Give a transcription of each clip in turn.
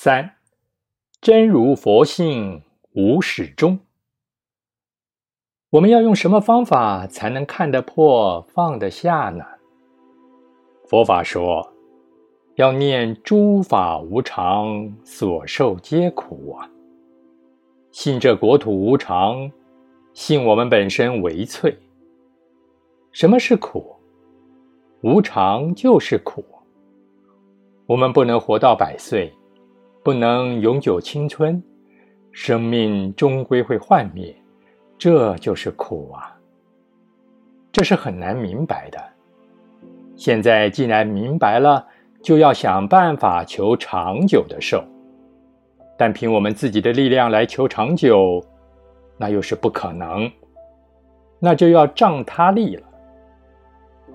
三，真如佛性无始终。我们要用什么方法才能看得破、放得下呢？佛法说，要念诸法无常，所受皆苦啊。信这国土无常，信我们本身为脆。什么是苦？无常就是苦。我们不能活到百岁，不能永久青春，生命终归会幻灭。这就是苦啊！这是很难明白的。现在既然明白了，就要想办法求长久的寿。但凭我们自己的力量来求长久，那又是不可能。那就要仗他力了。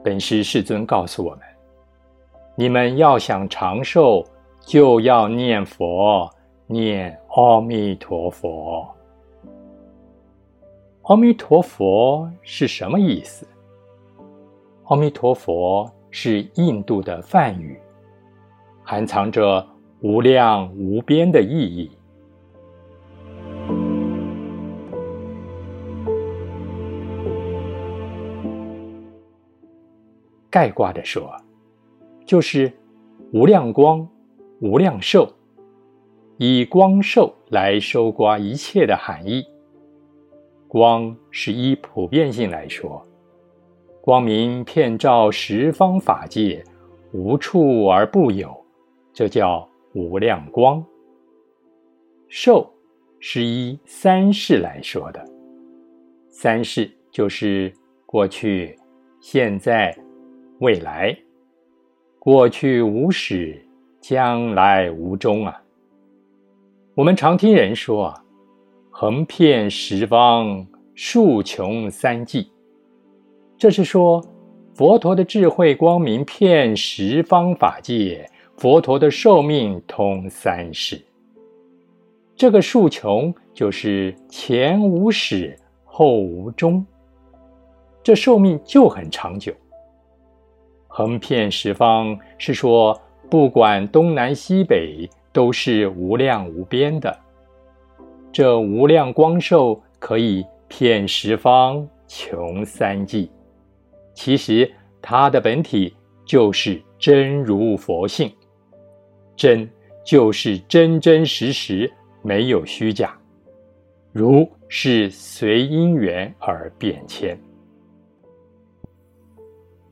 本师世尊告诉我们：你们要想长寿，就要念佛，念阿弥陀佛。阿弥陀佛是什么意思？阿弥陀佛是印度的梵语，含藏着无量无边的意义。概括的说，就是无量光、无量寿，以光寿来收刮一切的含义。光是依普遍性来说，光明遍照十方法界，无处而不有，这叫无量光。寿是依三世来说的，三世就是过去、现在、未来。过去无始，将来无终啊！我们常听人说啊。横遍十方，竖穷三际。这是说，佛陀的智慧光明遍十方法界，佛陀的寿命通三世。这个竖穷就是前无始，后无终，这寿命就很长久。横遍十方是说，不管东南西北，都是无量无边的。这无量光寿可以遍十方穷三际，其实它的本体就是真如佛性，真就是真真实实，没有虚假，如是随因缘而变迁。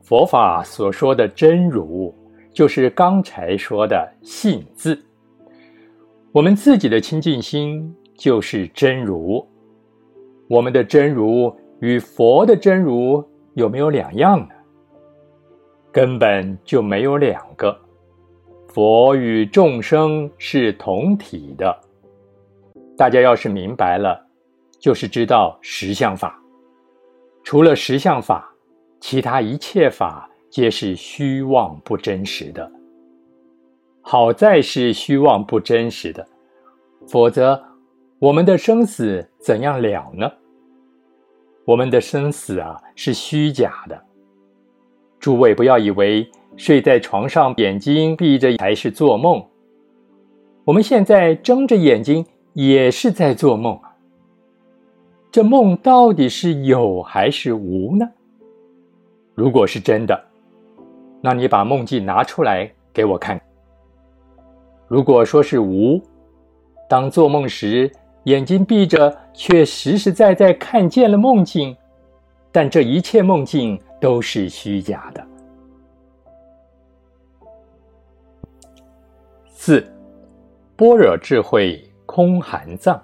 佛法所说的真如，就是刚才说的性字，我们自己的清净心。就是真如，我们的真如与佛的真如有没有两样呢？根本就没有两个。佛与众生是同体的。大家要是明白了，就是知道实相法。除了实相法，其他一切法皆是虚妄不真实的。好在是虚妄不真实的，否则。我们的生死怎样了呢？我们的生死啊是虚假的。诸位不要以为睡在床上眼睛闭着还是做梦，我们现在睁着眼睛也是在做梦。这梦到底是有还是无呢？如果是真的，那你把梦境拿出来给我看。如果说是无，当做梦时。眼睛闭着，却实实在在看见了梦境，但这一切梦境都是虚假的。四，般若智慧空含藏。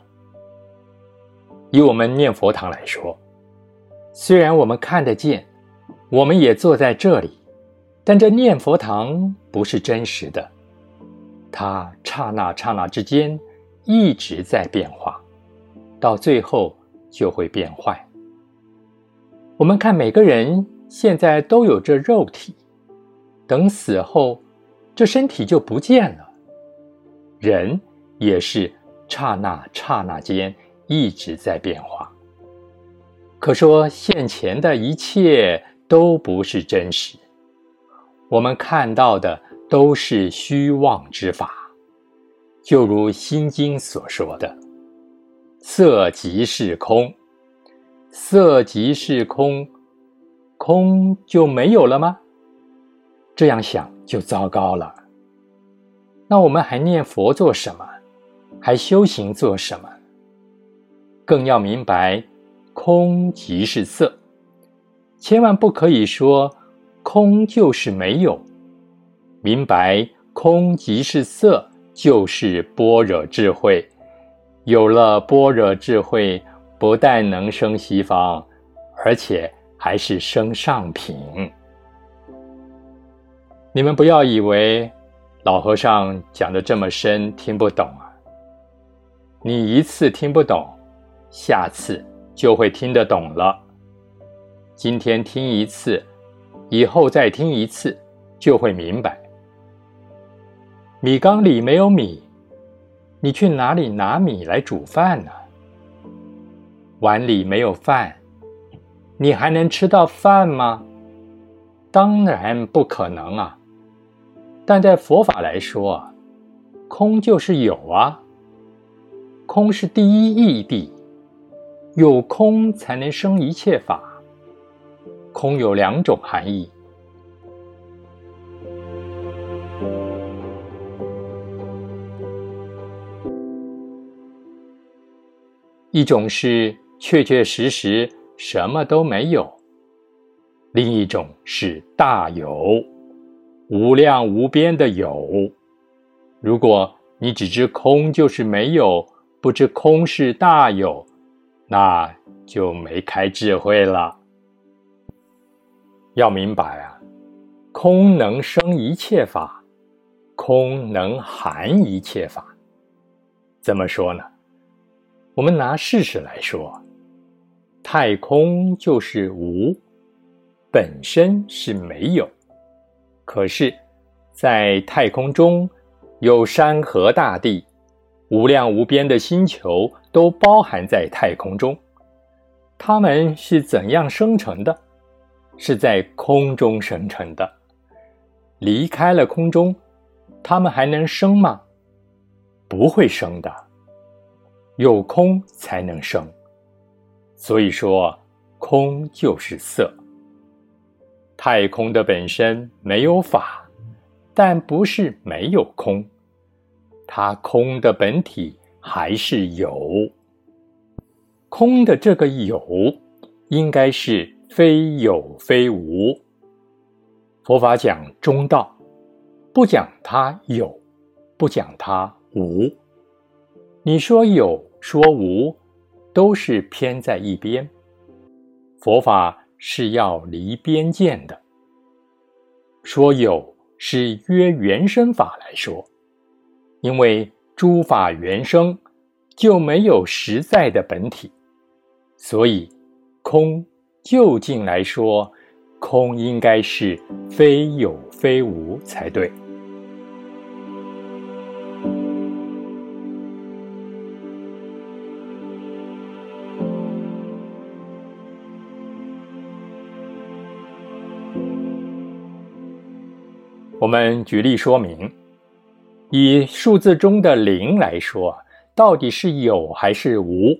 以我们念佛堂来说，虽然我们看得见，我们也坐在这里，但这念佛堂不是真实的，它刹那刹那之间。一直在变化，到最后就会变坏。我们看每个人现在都有这肉体，等死后，这身体就不见了。人也是刹那刹那间一直在变化。可说现前的一切都不是真实，我们看到的都是虚妄之法。就如《心经》所说的：“色即是空，色即是空，空就没有了吗？”这样想就糟糕了。那我们还念佛做什么？还修行做什么？更要明白，空即是色，千万不可以说空就是没有。明白空即是色，就是般若智慧。有了般若智慧，不但能生西方，而且还是生上品。你们不要以为老和尚讲的这么深，听不懂啊！你一次听不懂。下次就会听得懂了。今天听一次，以后再听一次，就会明白。米缸里没有米，你去哪里拿米来煮饭呢？碗里没有饭，你还能吃到饭吗？当然不可能啊！但在佛法来说，空就是有啊，空是第一义谛。有空才能生一切法。空有两种含义，一种是确确实实什么都没有，另一种是大有，无量无边的有。如果你只知空就是没有，不知空是大有。那就没开智慧了。要明白啊，空能生一切法，空能含一切法。怎么说呢？我们拿事实来说，太空就是无，本身是没有。可是，在太空中有山河大地。无量无边的星球都包含在太空中，它们是怎样生成的？是在空中生成的。离开了空中，它们还能生吗？不会生的。有空才能生。所以说，空就是色。太空的本身没有法，但不是没有空。它空的本体还是有，空的这个有，应该是非有非无。佛法讲中道，不讲它有，不讲它无。你说有说无，都是偏在一边。佛法是要离边见的。说有是约原生法来说。因为诸法原生就没有实在的本体，所以空就近来说，空应该是非有非无才对。我们举例说明。以数字中的零来说，到底是有还是无？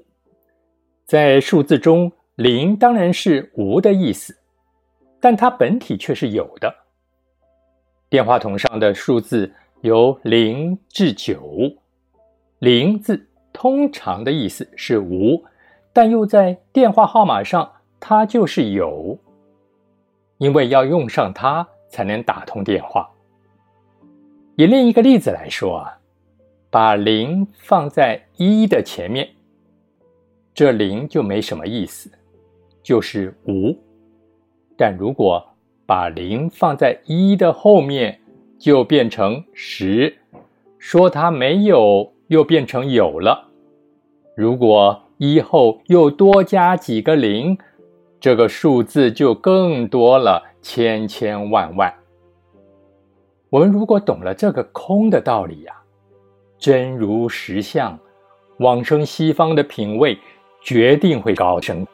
在数字中，零当然是无的意思，但它本体却是有的。电话筒上的数字由零至九，零字通常的意思是无，但又在电话号码上，它就是有，因为要用上它才能打通电话。以另一个例子来说啊，把零放在一的前面，这零就没什么意思，就是无。但如果把零放在一的后面，就变成十，说它没有，又变成有了。如果一后又多加几个零，这个数字就更多了，千千万万。我们如果懂了这个空的道理呀，真如实相，往生西方的品位决定会高升。